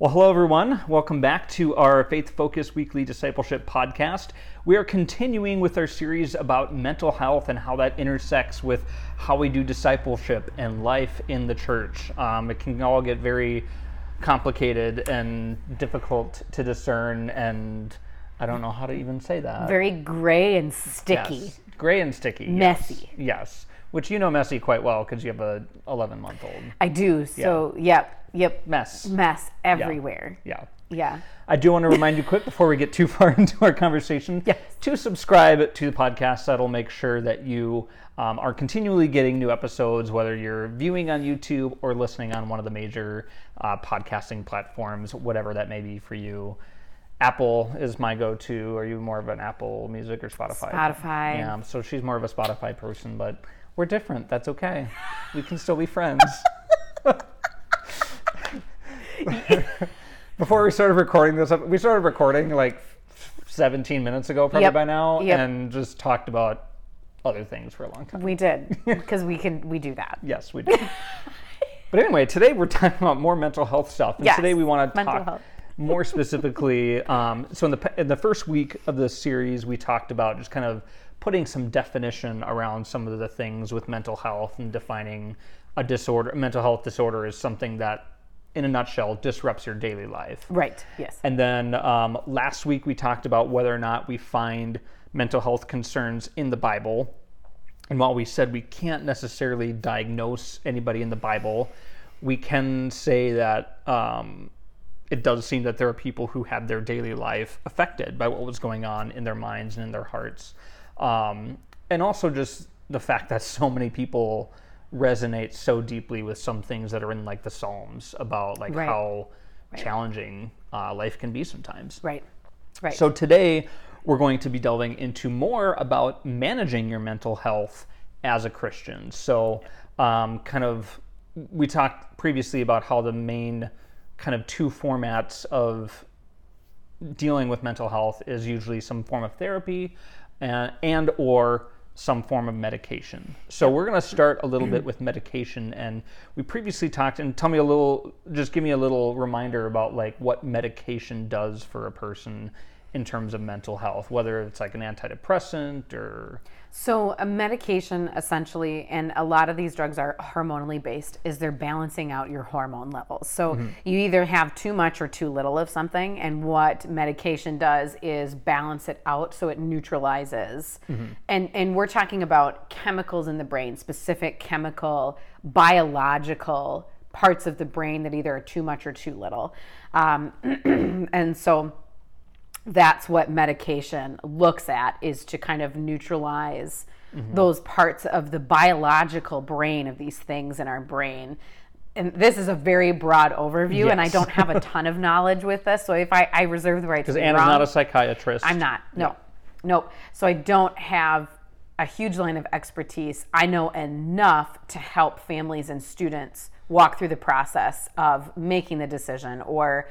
Well, hello, everyone. Welcome back to our Faith Focus Weekly Discipleship Podcast. We are continuing with our series about mental health and how that intersects with how we do discipleship and life in the church. Um, it can all get very complicated and difficult to discern, and I don't know how to even say that. Very gray and sticky. Yes. Gray and sticky. yes. Messy. Yes. Which you know messy quite well because you have a 11 month old. I do. So, yep, yep. Mess. Mess everywhere. Yeah. Yeah. I do want to remind you quick before we get too far into our conversation Yes. to subscribe to the podcast. That'll make sure that you um, are continually getting new episodes, whether you're viewing on YouTube or listening on one of the major uh, podcasting platforms, whatever that may be for you. Apple is my go-to. Are you more of an Apple Music or Spotify? Spotify. Yeah. So she's more of a Spotify person, but we're different. That's okay. We can still be friends. Before we started recording this, we started recording like 17 minutes ago, probably Yep. by now, Yep. and just talked about other things for a long time. We did because we can we do that. Yes, we did. but anyway, today we're talking about more mental health stuff, and Yes, today we want to mental talk health. more specifically. Um, so in the pe- in the first week of this series, we talked about just kind of putting some definition around some of the things with mental health and defining a disorder. Mental health disorder is something that, in a nutshell, disrupts your daily life. Right. Yes. And then um, last week we talked about whether or not we find mental health concerns in the Bible. And while we said we can't necessarily diagnose anybody in the Bible, we can say that um, it does seem that there are people who had their daily life affected by what was going on in their minds and in their hearts. Um, and also just the fact that so many people resonate so deeply with some things that are in like the Psalms about like Right. how challenging uh, life can be sometimes. right. Right. So today we're going to be delving into more about managing your mental health as a Christian. So, um, kind of, we talked previously about how the main kind of two formats of dealing with mental health is usually some form of therapy and, and or some form of medication. So we're going to start a little bit with medication and we previously talked and tell me a little just give me a little reminder about like what medication does for a person in terms of mental health, whether it's like an antidepressant or So, a medication essentially, and a lot of these drugs are hormonally based, is they're balancing out your hormone levels. So, you either have too much or too little of something, and what medication does is balance it out so it neutralizes. And, and we're talking about chemicals in the brain, specific chemical, biological parts of the brain that either are too much or too little. Um, and so, that's what medication looks at is to kind of neutralize mm-hmm. those parts of the biological brain of these things in our brain. And this is a very broad overview and i don't have a ton of knowledge with this so if i, I reserve the right to because be Anna's wrong. not a psychiatrist. i'm not. No nope. So i don't have a huge line of expertise. I know enough to help families and students walk through the process of making the decision or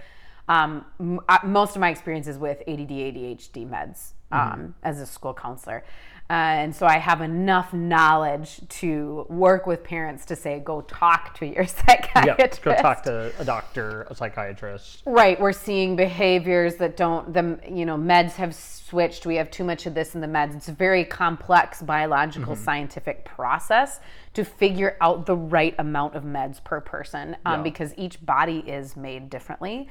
um, m- uh, most of my experience is with ADD, ADHD meds um, as a school counselor. Uh, and so I have enough knowledge to work with parents to say, go talk to your yeah, psychiatrist. go talk to a doctor, a psychiatrist. Right, we're seeing behaviors that don't the you know meds have switched. We have too much of this in the meds. It's a very complex biological scientific process to figure out the right amount of meds per person um, Yeah. because each body is made differently.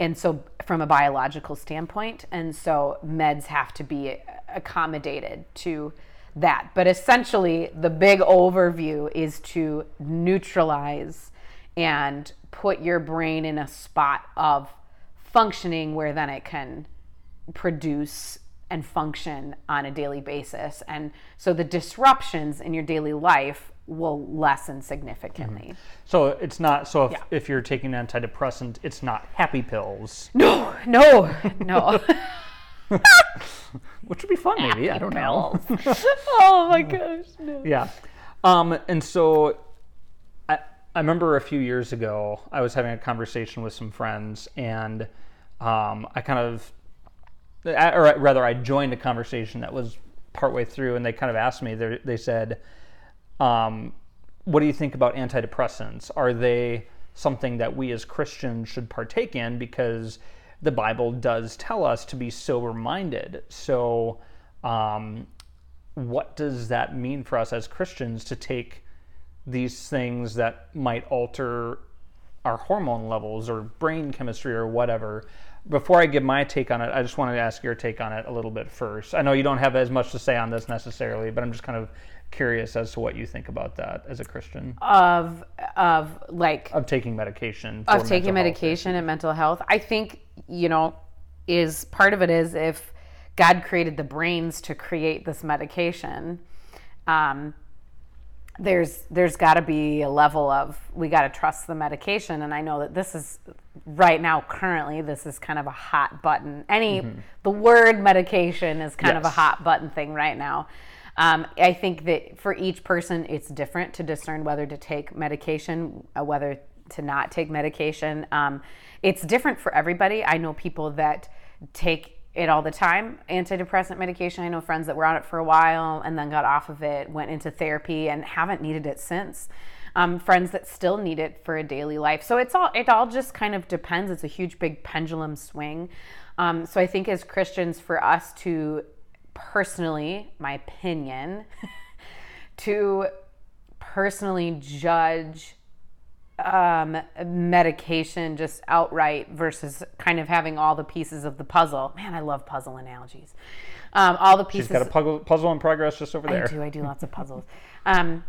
And so, from a biological standpoint, and so meds have to be accommodated to that. But essentially, the big overview is to neutralize and put your brain in a spot of functioning where then it can produce and function on a daily basis. And so the disruptions in your daily life will lessen significantly. So it's not so if, Yeah. if you're taking an antidepressant, it's not happy pills, No, no, no. which would be fun maybe. I don't know. oh my gosh, no. Yeah. Um, and so I, I remember a few years ago, I was having a conversation with some friends, and um, I kind of, or rather, I joined a conversation that was partway through, and they kind of asked me, they said, um, What do you think about antidepressants? Are they something that we as Christians should partake in because the Bible does tell us to be sober minded. So, um, what does that mean for us as Christians to take these things that might alter our hormone levels or brain chemistry or whatever? Before I give my take on it, I just wanted to ask your take on it a little bit first. I know you don't have as much to say on this necessarily, but I'm just kind of curious as to what you think about that as a Christian of of like of taking medication of taking medication and mental health. I think you know is part of it is if God created the brains to create this medication. Um, there's there's got to be a level of we got to trust the medication and i know that this is right now currently this is kind of a hot button any mm-hmm. the word medication is kind yes. of a hot button thing right now um, i think that for each person it's different to discern whether to take medication uh, whether to not take medication um, it's different for everybody i know people that take it all the time. Antidepressant medication. I know friends that were on it for a while and then got off of it, went into therapy, and haven't needed it since. Um, friends that still need it for a daily life. So it's all it all just kind of depends. It's a huge big pendulum swing. Um, so I think as Christians, for us to personally, my opinion, to personally judge um, medication just outright versus kind of having all the pieces of the puzzle. Man, I love puzzle analogies. Um, all the pieces. She's got a puzzle, puzzle in progress just over there. I do. I do lots of puzzles. Um,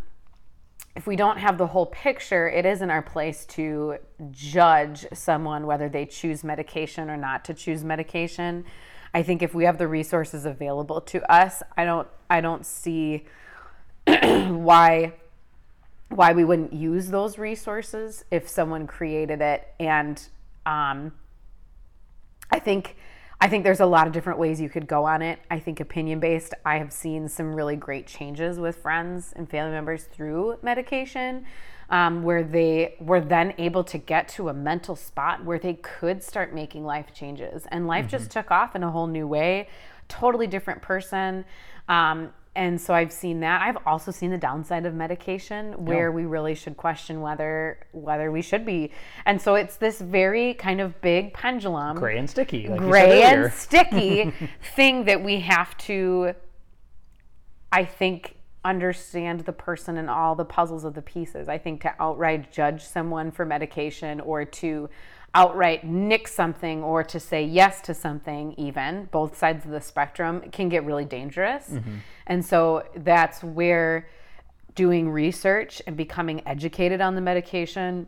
if we don't have the whole picture, it isn't our place to judge someone whether they choose medication or not to choose medication. I think if we have the resources available to us, I don't I don't see why why we wouldn't use those resources if someone created it. And um, i think i think there's a lot of different ways you could go on it. I think opinion based i have seen some really great changes with friends and family members through medication um, where they were then able to get to a mental spot where they could start making life changes and life mm-hmm. just took off in a whole new way totally different person um, and so I've seen that. I've also seen the downside of medication where yeah. we really should question whether whether we should be. And so it's this very kind of big pendulum, gray and sticky, like gray and sticky thing that we have to I think understand the person and all the puzzles of the pieces. I think to outright judge someone for medication or to outright nick something or to say yes to something, even both sides of the spectrum, can get really dangerous. Mm-hmm. And so that's where doing research and becoming educated on the medication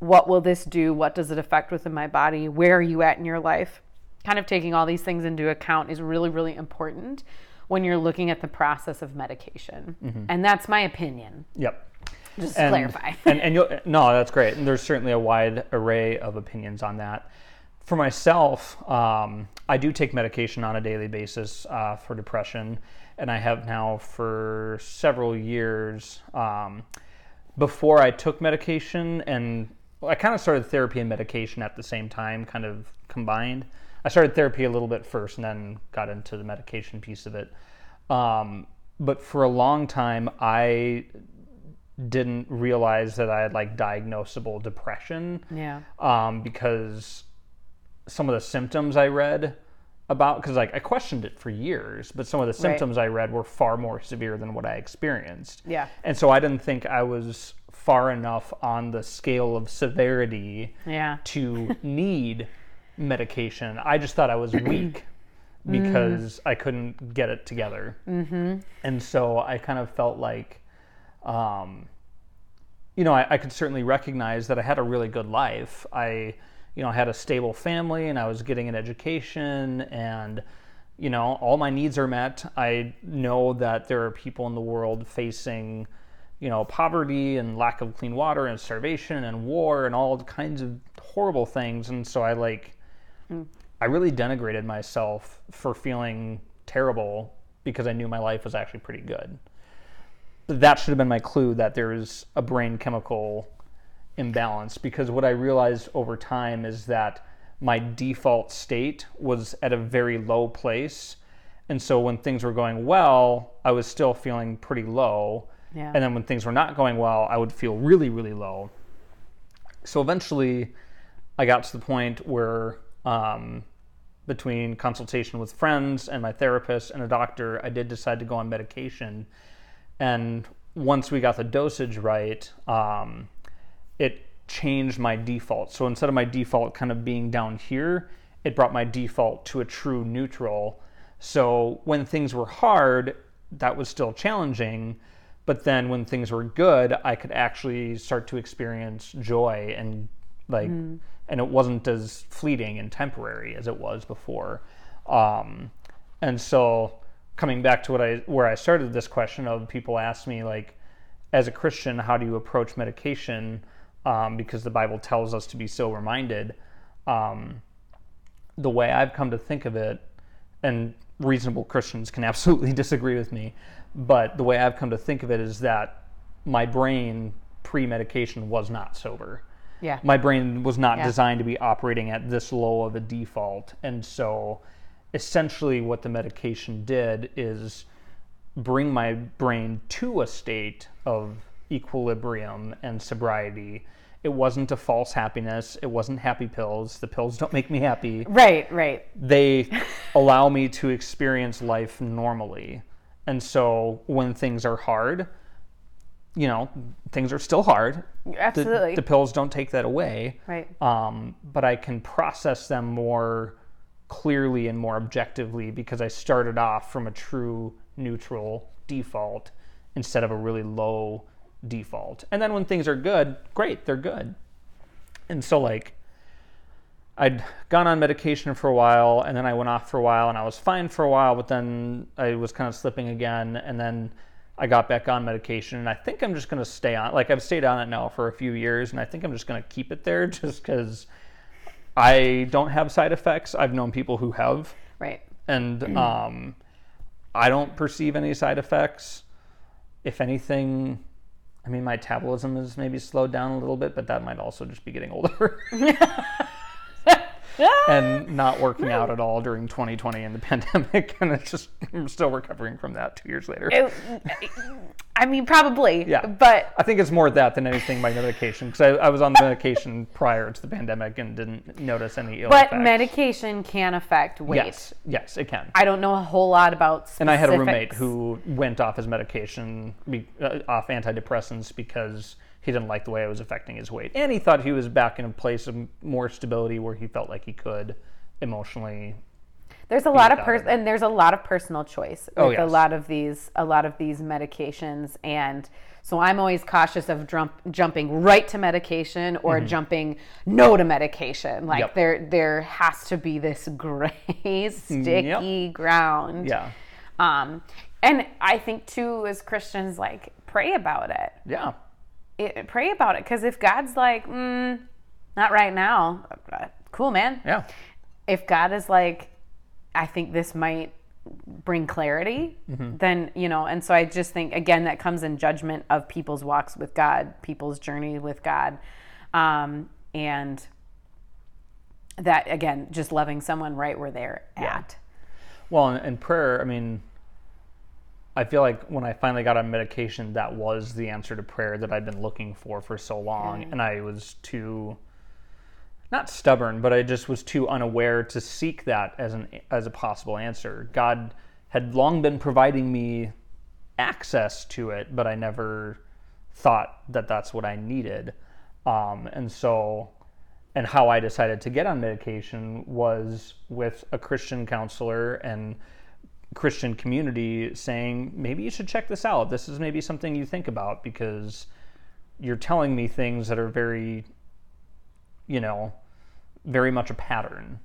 what will this do? What does it affect within my body? Where are you at in your life? Kind of taking all these things into account is really, really important when you're looking at the process of medication. Mm-hmm. And that's my opinion. Yep. Just and, clarify. and and you'll, no, that's great. And there's certainly a wide array of opinions on that. For myself, um, I do take medication on a daily basis uh, for depression, and I have now for several years. Um, before I took medication, and I kind of started therapy and medication at the same time, kind of combined. I started therapy a little bit first, and then got into the medication piece of it. Um, but for a long time, I didn't realize that I had like diagnosable depression. Yeah. Um, because some of the symptoms I read about, because like I questioned it for years, but some of the symptoms right. I read were far more severe than what I experienced. Yeah. And so I didn't think I was far enough on the scale of severity yeah. to need medication. I just thought I was weak because mm. I couldn't get it together. Mm-hmm. And so I kind of felt like um, you know, I, I, could certainly recognize that I had a really good life. I, you know, I had a stable family and I was getting an education and, you know, all my needs are met. I know that there are people in the world facing, you know, poverty and lack of clean water and starvation and war and all kinds of horrible things. And so I like, mm. I really denigrated myself for feeling terrible because I knew my life was actually pretty good that should have been my clue that there's a brain chemical imbalance because what I realized over time is that my default state was at a very low place. And so when things were going well, I was still feeling pretty low. Yeah. And then when things were not going well, I would feel really, really low. so eventually I got to the point where um, between consultation with friends and my therapist and a doctor, I did decide to go on medication. And once we got the dosage right, um, it changed my default. So instead of my default kind of being down here, it brought my default to a true neutral. So when things were hard, that was still challenging. But then when things were good, I could actually start to experience joy and like, mm. And it wasn't as fleeting and temporary as it was before. Um, and so coming back to what I where I started this question of people ask me like, as a Christian, how do you approach medication? Um, because the Bible tells us to be so reminded. Um, the way I've come to think of it, and reasonable Christians can absolutely disagree with me, but the way I've come to think of it is that my brain pre medication was not sober. Yeah. My brain was not yeah. designed to be operating at this low of a default. And so essentially what the medication did is bring my brain to a state of equilibrium and sobriety. It wasn't a false happiness. It wasn't happy pills. The pills don't make me happy. Right, right. They allow me to experience life normally. And so when things are hard, you know, things are still hard. Absolutely. The, the pills don't take that away. Right. Um, but I can process them more clearly and more objectively because I started off from a true neutral default instead of a really low default. And then when things are good, great, they're good. And so, like, I'd gone on medication for a while and then I went off for a while and I was fine for a while, but then I was kind of slipping again. And then I got back on medication and I think I'm just going to stay on. Like, I've stayed on it now for a few years and I think I'm just going to keep it there just because I don't have side effects. I've known people who have. Right. And um, I don't perceive any side effects. If anything, I mean, my metabolism is maybe slowed down a little bit, but that might also just be getting older. and not working out at all during 2020 and the pandemic, and it's just I'm still recovering from that two years later. It, I mean, probably. Yeah, but I think it's more that than anything my medication because I, I, was on the medication prior to the pandemic and didn't notice any ill. But effects. medication can affect weight. Yes, yes, it can. I don't know a whole lot about. Specifics. And I had a roommate who went off his medication, uh, off antidepressants because he didn't like the way it was affecting his weight, and he thought he was back in a place of more stability where he felt like he could emotionally. There's a lot of person, and there's a lot of personal choice oh, with yes. a lot of these, a lot of these medications, and so I'm always cautious of jump, jumping right to medication or mm-hmm. jumping no to medication. Like yep. there, there has to be this gray, sticky yep. ground. Yeah. Um, and I think too, as Christians, like pray about it. Yeah it, pray about it because if God's like, mm, not right now, cool, man. Yeah. If God is like, I think this might bring clarity, mm-hmm. then, you know, and so I just think, again, that comes in judgment of people's walks with God, people's journey with God. Um, and that, again, just loving someone right where they're yeah. at. Well, and prayer, I mean, I feel like when I finally got on medication, that was the answer to prayer that I'd been looking for for so long, and I was too not stubborn, but I just was too unaware to seek that as an as a possible answer. God had long been providing me access to it, but I never thought that that's what I needed. Um, and so, and how I decided to get on medication was with a Christian counselor and Christian community saying, maybe you should check this out. This is maybe something you think about because you're telling me things that are very, you know, very much a pattern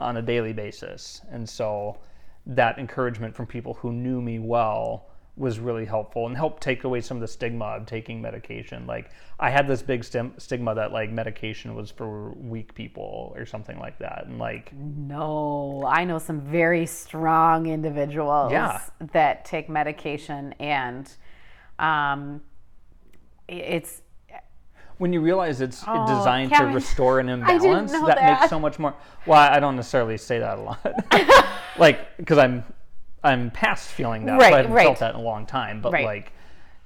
on a daily basis. And so that encouragement from people who knew me well was really helpful and helped take away some of the stigma of taking medication. Like I had this big stim- stigma that like medication was for weak people or something like that. And like no, I know some very strong individuals yeah. that take medication and um it's when you realize it's oh, designed Kavan, to restore an imbalance, that, that, makes so much more. Well, I don't necessarily say that a lot, like because I'm I'm past feeling that. Right, so I haven't right. felt that in a long time. But right. like,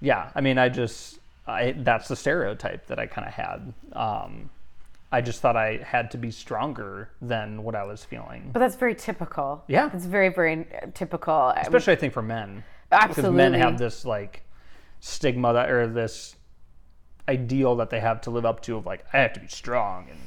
yeah, I mean, I just I that's the stereotype that I kind of had. Um, I just thought I had to be stronger than what I was feeling. But that's very typical. Yeah. It's very, very typical. Especially I think for men. Because men Absolutely. have this like stigma that or this ideal that they have to live up to of like I have to be strong and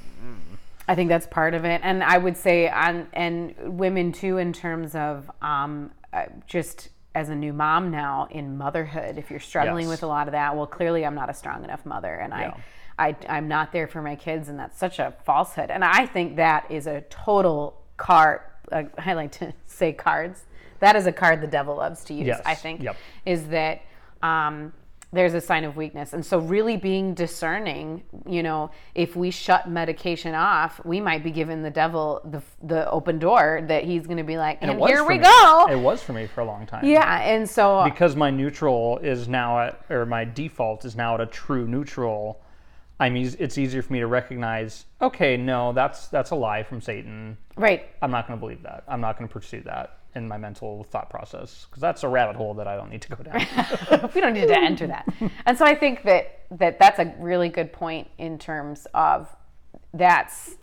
I think that's part of it, and I would say on and women too in terms of um, uh, just as a new mom now in motherhood. If you're struggling Yes. with a lot of that, well, clearly I'm not a strong enough mother, and Yeah. I, I I'm not there for my kids, and that's such a falsehood. And I think that is a total card. Uh, I like to say cards. That is a card the devil loves to use. Yes. I think Yep. is that. Um, there's a sign of weakness. And so, really being discerning, you know, if we shut medication off, we might be giving the devil the, the open door that he's going to be like, and, was here we me. go. It was for me for a long time. yeah. And so, uh, because my neutral is now at or my default is now at a true neutral i'm eas- it's easier for me to recognize okay no that's that's a lie from satan right. i'm not going to believe that i'm not going to pursue that in my mental thought process because that's a rabbit hole that i don't need to go down we don't need to enter that. And so I think that, that that's a really good point in terms of that's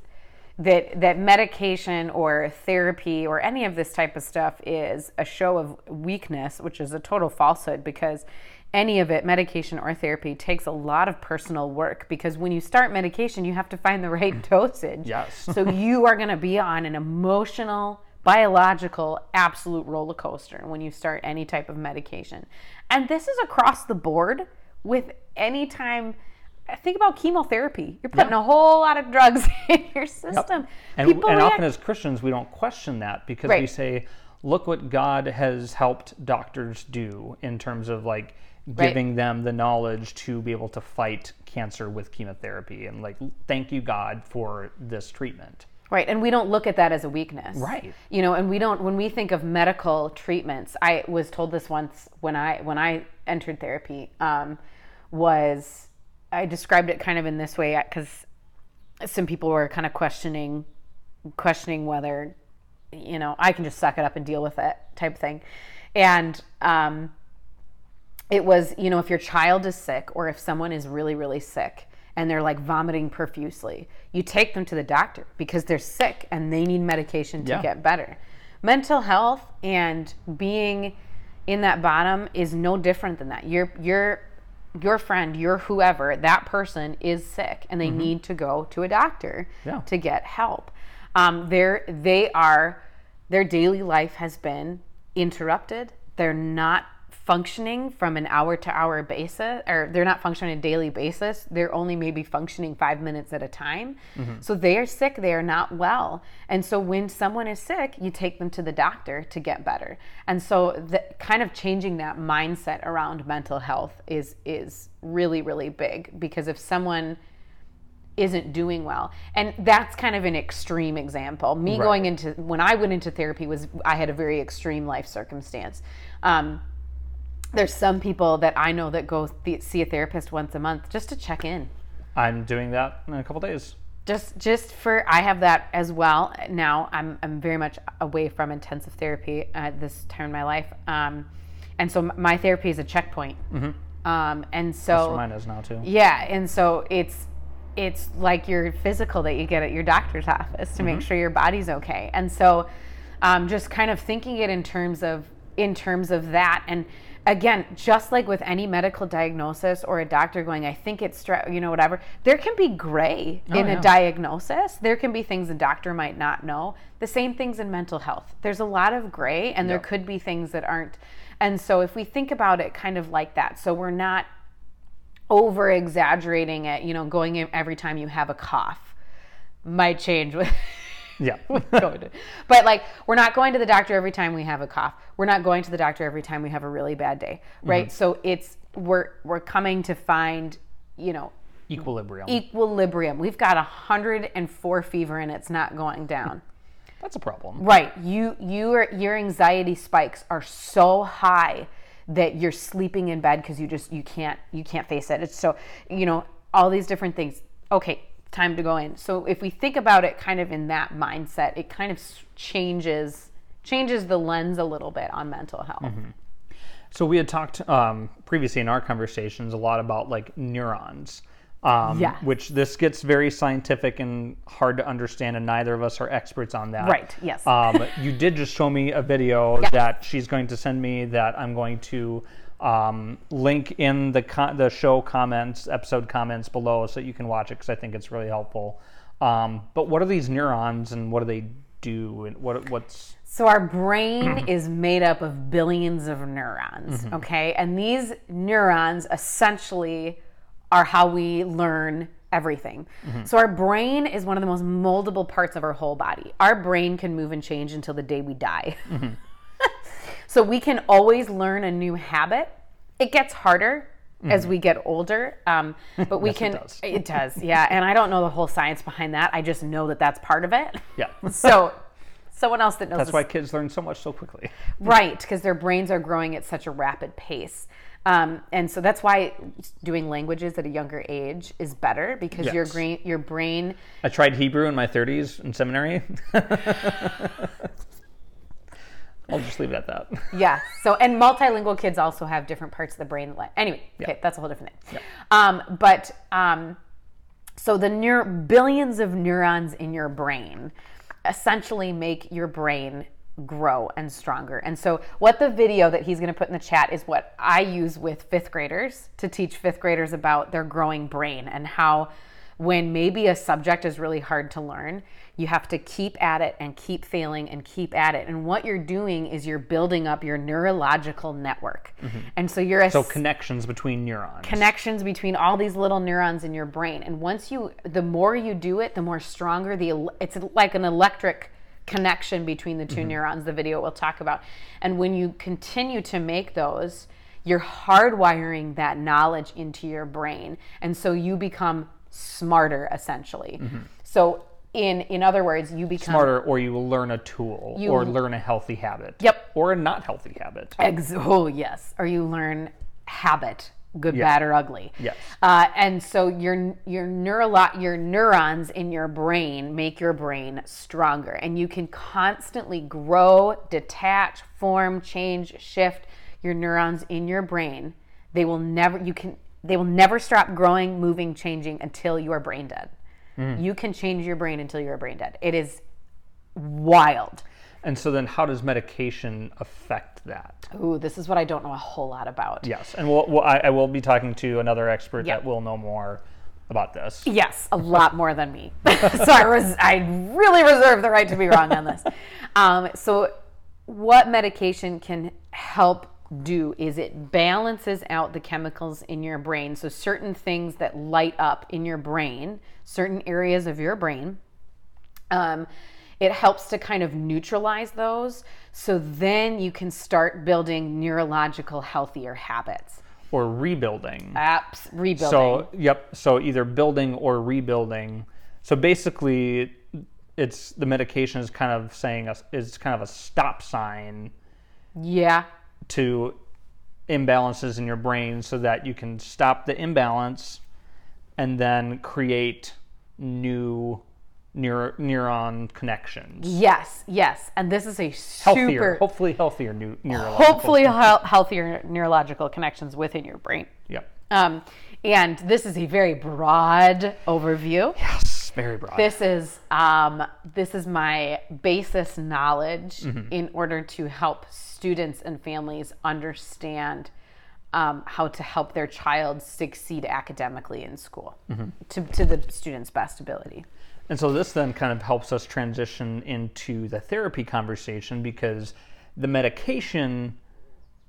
that that medication or therapy or any of this type of stuff is a show of weakness, which is a total falsehood because any of it, medication or therapy, takes a lot of personal work because when you start medication, you have to find the right dosage. Yes. so you are going to be on an emotional, biological, absolute roller coaster when you start any type of medication. And this is across the board with any time. Think about chemotherapy. You're putting a whole lot of drugs in your system. and, People and react- often as christians we don't question that because we say look what god has helped doctors do in terms of like giving them the knowledge to be able to fight cancer with chemotherapy and like thank you god for this treatment Right, and we don't look at that as a weakness. Right. You know, and we don't when we think of medical treatments. I was told this once when I when I entered therapy um, was I described it kind of in this way because some people were kind of questioning questioning whether you know I can just suck it up and deal with it type thing, and um, it was you know if your child is sick or if someone is really really sick and they're like vomiting profusely. You take them to the doctor because they're sick and they need medication to Yeah. get better. Mental health and being in that bottom is no different than that. Your your your friend your whoever that person is sick and they need to go to a doctor Yeah. to get help. Um, they're they are their daily life has been interrupted. They're not functioning from an hour to hour basis or they're not functioning on a daily basis they're only maybe functioning five minutes at a time. So they are sick they are not well. And so when someone is sick you take them to the doctor to get better. And so the kind of changing that mindset around mental health is is really really big because if someone isn't doing well and that's kind of an extreme example. Me Right. going into when i went into therapy was i had a very extreme life circumstance. Um, there's some people that i know that go th- see a therapist once a month just to check in. I'm doing that in a couple days. Just just for i have that as well. Now i'm, I'm very much away from intensive therapy at this time in my life. Um, and so my therapy is a checkpoint. Um, and so That's mine is now too. Yeah, and so it's it's like your physical that you get at your doctor's office to make sure your body's okay. And so um, just kind of thinking it in terms of in terms of that and again just like with any medical diagnosis or a doctor going i think it's stre- you know whatever there can be gray oh, in yeah. a diagnosis. There can be things a doctor might not know. The same things in mental health. There's a lot of gray and there Yep. could be things that aren't. And so if we think about it kind of like that so we're not over exaggerating it, you know, going in every time you have a cough. Might change with yeah but like we're not going to the doctor every time we have a cough. We're not going to the doctor every time we have a really bad day, right? Mm-hmm. So it's we're we're coming to find, you know, equilibrium equilibrium. We've got 104 fever and it's not going down. that's a problem Right. You you your your anxiety spikes are so high that you're sleeping in bed because you just you can't you can't face it. It's so you know all these different things. Okay, time to go in. So if we think about it kind of in that mindset, it kind of changes changes the lens a little bit on mental health. So we had talked um, previously in our conversations a lot about like neurons. Um, Yes. Which this gets very scientific and hard to understand, and neither of us are experts on that. Right, yes. Um, you did just show me a video that she's going to send me that I'm going to um, link in the co- the show comments, episode comments below, so that you can watch it because I think it's really helpful. Um, but what are these neurons, and what do they do, and what what's So our brain is made up of billions of neurons, okay? And these neurons essentially are how we learn everything. So our brain is one of the most moldable parts of our whole body. Our brain can move and change until the day we die. So we can always learn a new habit. It gets harder as we get older, um, but we can. does. it does, yeah. And I don't know the whole science behind that. I just know that that's part of it. yeah. So, someone else that knows That's this- why kids learn so much so quickly. right because their brains are growing at such a rapid pace um, and so that's why doing languages at a younger age is better because your Yes. brain your brain I tried Hebrew in my 30s in seminary. I'll just leave it at that. yeah so and multilingual kids also have different parts of the brain that anyway okay that's a whole different thing Yeah. um, but um, so the neur- billions of neurons in your brain essentially make your brain grow and stronger. And so what the video that he's going to put in the chat is what I use with fifth graders to teach fifth graders about their growing brain and how when maybe a subject is really hard to learn, you have to keep at it and keep failing and keep at it. And what you're doing is you're building up your neurological network. Mm-hmm. And so you're a So connections between neurons. connections between all these little neurons in your brain. And once you the more you do it the more stronger the it's like an electric connection between the 2 mm-hmm. neurons the video will talk about. And when you continue to make those you're hardwiring that knowledge into your brain. And so you become smarter essentially. Mm-hmm. So in in other words you become Smarter, or you will learn a tool, You- or learn a healthy habit. Yep. Or a not healthy habit. Ex- oh yes, or you learn habit, good, bad, or ugly. Yes. Uh, and so your your neurolo- your neurons in your brain make your brain stronger, and you can constantly grow, detach, form, change, shift your neurons in your brain. They will never you can they will never stop growing, moving, changing until you are brain dead. Mm. You can change your brain until you're brain dead. It is wild. And so then, how does medication affect that? Ooh, this is what I don't know a whole lot about. Yes, and we'll, we'll, I, I will be talking to another expert Yeah. that will know more about this. Yes, a lot more than me. so I was I really reserve the right to be wrong on this. Um, so what medication can help do is it balances out the chemicals in your brain. So certain things that light up in your brain, certain areas of your brain, um, it helps to kind of neutralize those. So then you can start building neurological healthier habits. Or rebuilding. Apps rebuilding. So, yep. So either building or rebuilding. So basically, it's the medication is kind of saying us is kind of a stop sign yeah. To imbalances in your brain so that you can stop the imbalance and then create new neur- neuron connections. Yes, yes. And this is a Healthier, super, hopefully healthier new neurological. hopefully healthier neurological connections within your brain. Yep. Um, and this is a very broad overview. Yes, very broad. This is um, this is my basis knowledge Mm-hmm. in order to help students and families understand um, how to help their child succeed academically in school Mm-hmm. to, to the student's best ability. And so this then kind of helps us transition into the therapy conversation because the medication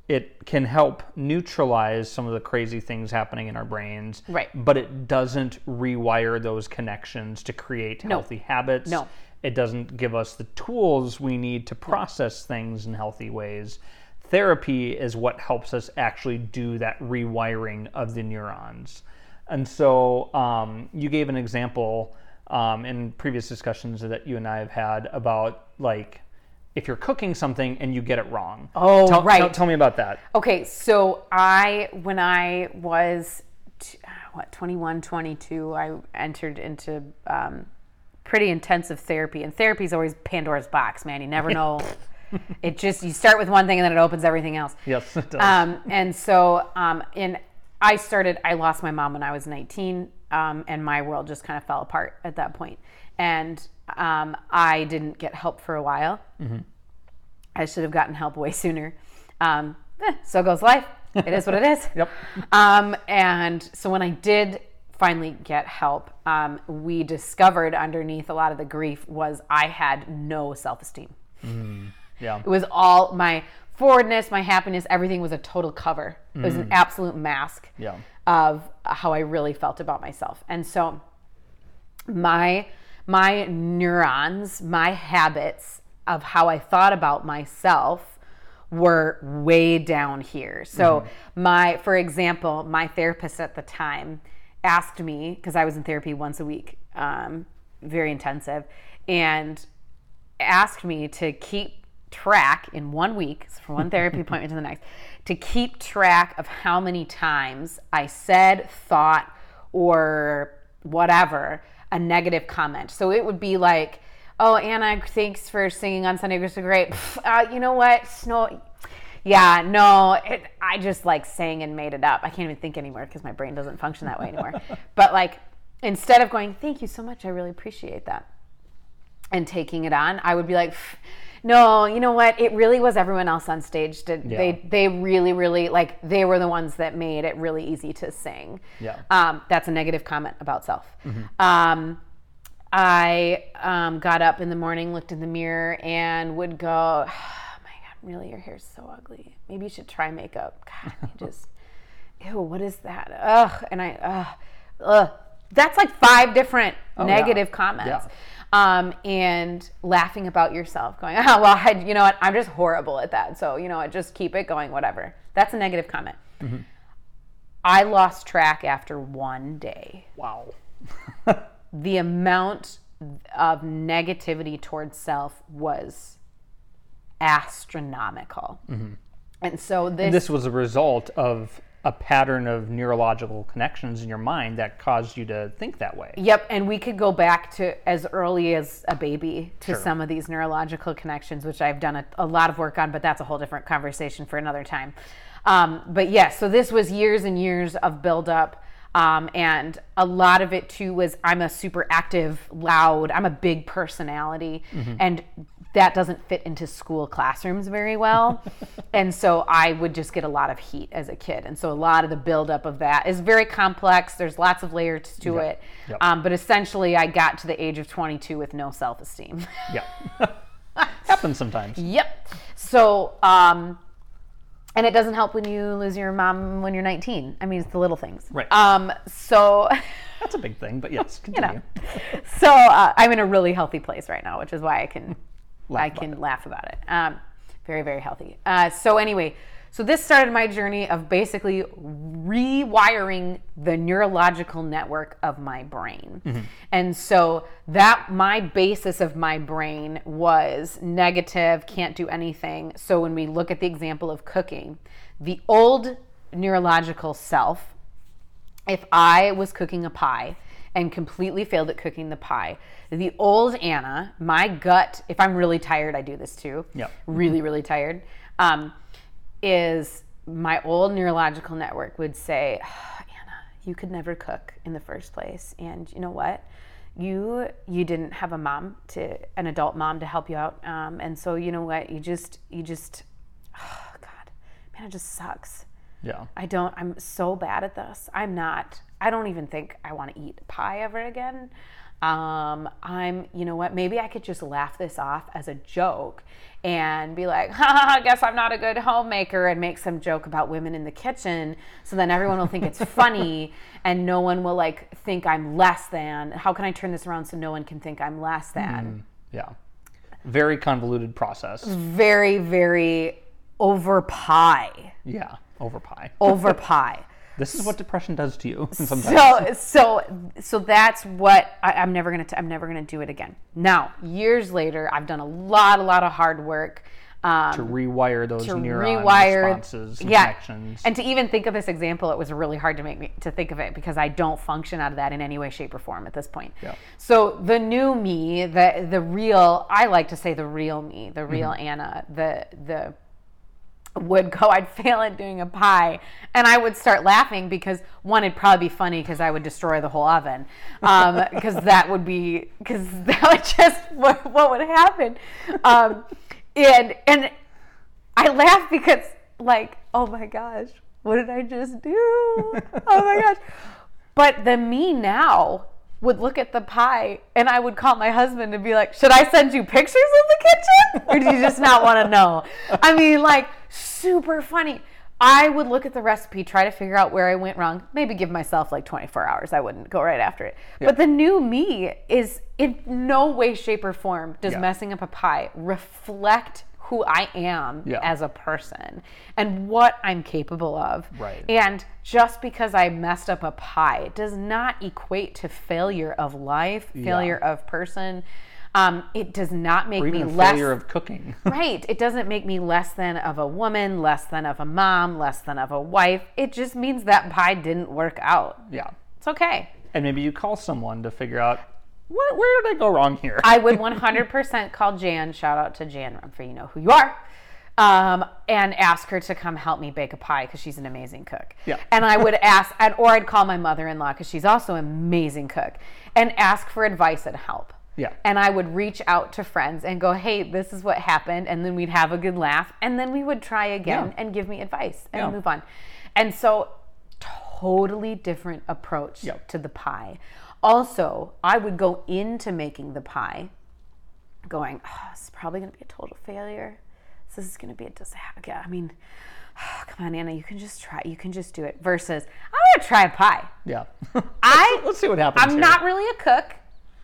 it can help neutralize some of the crazy things happening in our brains. Right. But it doesn't rewire those connections to create healthy habits. No. It doesn't give us the tools we need to process things in healthy ways. Therapy is what helps us actually do that rewiring of the neurons. And so um, you gave an example um, in previous discussions that you and I have had about like if you're cooking something and you get it wrong. Oh, tell, right. Tell, tell me about that. Okay, so I when I was t- what 21, 22, I entered into um, pretty intensive therapy, and therapy is always Pandora's box, man. You never know it just you start with one thing and then it opens everything else. Yes, it does. Um, and so, um, in I started. I lost my mom when I was 19, um, and my world just kind of fell apart at that point. And um, I didn't get help for a while. I should have gotten help way sooner. Um, eh, so goes life. It is what it is. Yep. Um, and so when I did finally get help, um, we discovered underneath a lot of the grief was I had no self esteem. Mm, yeah. It was all my forwardness, my happiness, everything was a total cover. It was an mm. absolute mask Yeah. of how I really felt about myself. And so my my neurons, my habits of how I thought about myself were way down here. So mm-hmm. my for example, my therapist at the time asked me because I was in therapy once a week, um, very intensive, and asked me to keep track in one week, so from one therapy appointment to the next, to keep track of how many times I said, thought, or whatever a negative comment. So it would be like, "Oh, Anna, thanks for singing on Sunday. It was so great. Pff, uh, you know what? No, yeah, no, it, I just like sang and made it up. I can't even think anymore because my brain doesn't function that way anymore. but like, instead of going, "Thank you so much. I really appreciate that," and taking it on, I would be like, no, you know what? It really was everyone else on stage. Did Yeah. they? They really, really like they were the ones that made it really easy to sing. Yeah. Um, that's a negative comment about self. Um, I um, got up in the morning, looked in the mirror, and would go, oh, "My God, really, your hair's so ugly. Maybe you should try makeup. God, you just, ew, what is that? Ugh." And I, ugh, ugh. That's like five different yeah. negative comments. Yeah. Um, and laughing about yourself, going, "Oh well, I, you know what? I'm just horrible at that. So you know what? Just keep it going. Whatever." That's a negative comment. I lost track after one day Wow. the amount of negativity towards self was astronomical. And so this, This was a result of a pattern of neurological connections in your mind that caused you to think that way. Yep, and we could go back to as early as a baby to some of these neurological connections, which I've done a, a lot of work on, but that's a whole different conversation for another time. Um, but yes, so this was years and years of buildup. Um, and a lot of it too was I'm a super active, loud, I'm a big personality, and that doesn't fit into school classrooms very well. and so I would just get a lot of heat as a kid. And so a lot of the buildup of that is very complex. There's lots of layers to Yep. it. Yep. Um, but essentially, I got to the age of 22 with no self esteem. Yeah. Happens sometimes. yep. So, um, and it doesn't help when you lose your mom when you're 19. I mean, it's the little things. Right. Um, so, That's a big thing, but yes, you know, so uh, I'm in a really healthy place right now, which is why I can Laugh I can laugh about it. Um, very very healthy. Uh, so anyway, so this started my journey of basically rewiring the neurological network of my brain, and so that my basis of my brain was negative, can't do anything. So when we look at the example of cooking, the old neurological self if I was cooking a pie and completely failed at cooking the pie, the old Anna, my gut, if I'm really tired, I do this too. Yeah. Really, really tired. Um, is my old neurological network would say, "Ah, Anna, you could never cook in the first place, and you know what? You you didn't have a mom to an adult mom to help you out, um, and so you know what? You just you just, oh God, man, it just sucks. Yeah. I don't, I'm so bad at this. I'm not, I don't even think I want to eat pie ever again. Um, I'm, you know what, maybe I could just laugh this off as a joke and be like, ha, I guess I'm not a good homemaker and make some joke about women in the kitchen. So then everyone will think it's funny and no one will like think I'm less than. How can I turn this around so no one can think I'm less than? Yeah. Very convoluted process. Very, very over pie. Yeah. Over pie. Over pie. This is what depression does to you sometimes. So so so that's what I, I'm never gonna t- I'm never gonna do it again. Now years later, I've done a lot a lot of hard work. Um, to rewire those to neuron rewire responses and yeah connections. and to even think of this example it was really hard to make me to think of it because i don't function out of that in any way shape or form at this point Yeah. so the new me the the real i like to say the real me the real Mm-hmm. anna the the would go i'd fail at doing a pie and i would start laughing because one it'd probably be funny because i would destroy the whole oven because that would be because that would just what, what would happen um, and and I laugh because, like, oh my gosh, what did I just do? Oh my gosh. But the me now would look at the pie and I would call my husband and be like, should I send you pictures of the kitchen? Or do you just not want to know? I mean, like, super funny. I would look at the recipe, try to figure out where I went wrong, maybe give myself like 24 hours. I wouldn't go right after it. But the new me is in no way, shape, or form does Yeah. messing up a pie reflect who I am Yeah. as a person and what I'm capable of. Right. And just because I messed up a pie does not equate to failure of life, failure of person. Um, it does not make me less failure of cooking. right. It doesn't make me less than of a woman, less than of a mom, less than of a wife. It just means that pie didn't work out. yeah. It's okay. And maybe you call someone to figure out where, where did I go wrong here? I would 100% call Jan, shout out to Jan Rumfrey, you know who you are, um, and ask her to come help me bake a pie because she's an amazing cook. Yeah. And I would ask, and, or I'd call my mother in law because she's also an amazing cook, and ask for advice and help. Yeah. And I would reach out to friends and go, hey, this is what happened. And then we'd have a good laugh. And then we would try again Yeah. and give me advice and Yeah. move on. And so, totally different approach Yep. to the pie. Also, I would go into making the pie going, oh, this is probably going to be a total failure. This is going to be a disaster. Yeah, I mean, come on, Anna, you can just try. You can just do it. Versus, I'm going to try a pie. yeah. I Let's see what happens. I'm here. not really a cook.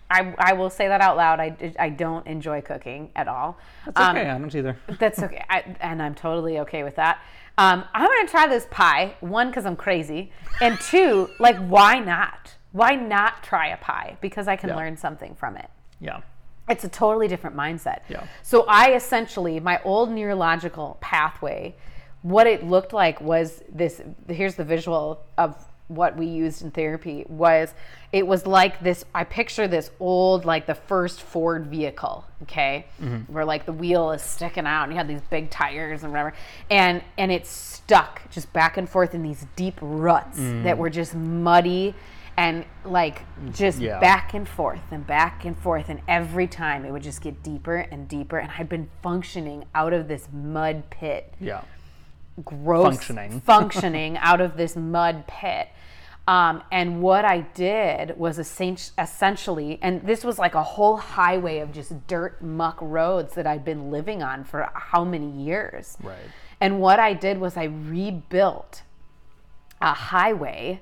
I, I will say that out loud. I, I don't enjoy cooking at all. That's okay. I don't either. That's okay. I, and I'm totally okay with that. Um, I'm going to try this pie. One, because I'm crazy. And two, like, why not? Why not try a pie? Because I can Yeah. learn something from it. Yeah. It's a totally different mindset. Yeah. So I essentially, my old neurological pathway, what it looked like was this. Here's the visual of what we used in therapy was it was like this i picture this old like the first ford vehicle okay? Mm-hmm. Where like the wheel is sticking out and you had these big tires and whatever. And and it's stuck just back and forth in these deep ruts mm. that were just muddy and like just Yeah. back and forth and back and forth. And every time it would just get deeper and deeper. And i'd been functioning out of this mud pit Yeah. Gross Functioning. functioning out of this mud pit. Um, and what I did was essentially, and this was like a whole highway of just dirt muck roads that I'd been living on for how many years. Right. And what I did was I rebuilt a highway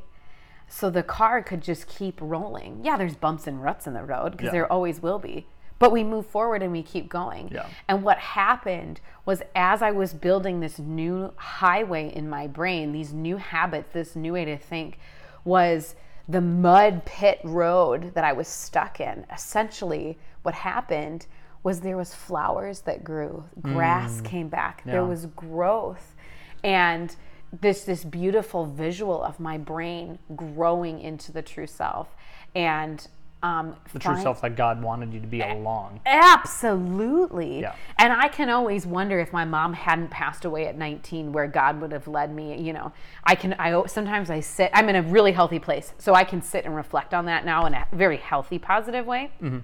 so the car could just keep rolling. Yeah, there's bumps and ruts in the road because Yeah. there always will be. But we move forward and we keep going. Yeah. And what happened was as I was building this new highway in my brain, these new habits, this new way to think, was the mud pit road that I was stuck in. Essentially, what happened was there was flowers that grew, grass mm. came back, there was growth, and this this beautiful visual of my brain growing into the true self, and um, The true self that God wanted you to be along. Absolutely. Yeah. And I can always wonder if my mom hadn't passed away at 19 where God would have led me, you know. I can I sometimes I sit I'm in a really healthy place. So I can sit and reflect on that now in a very healthy positive way. Hmm.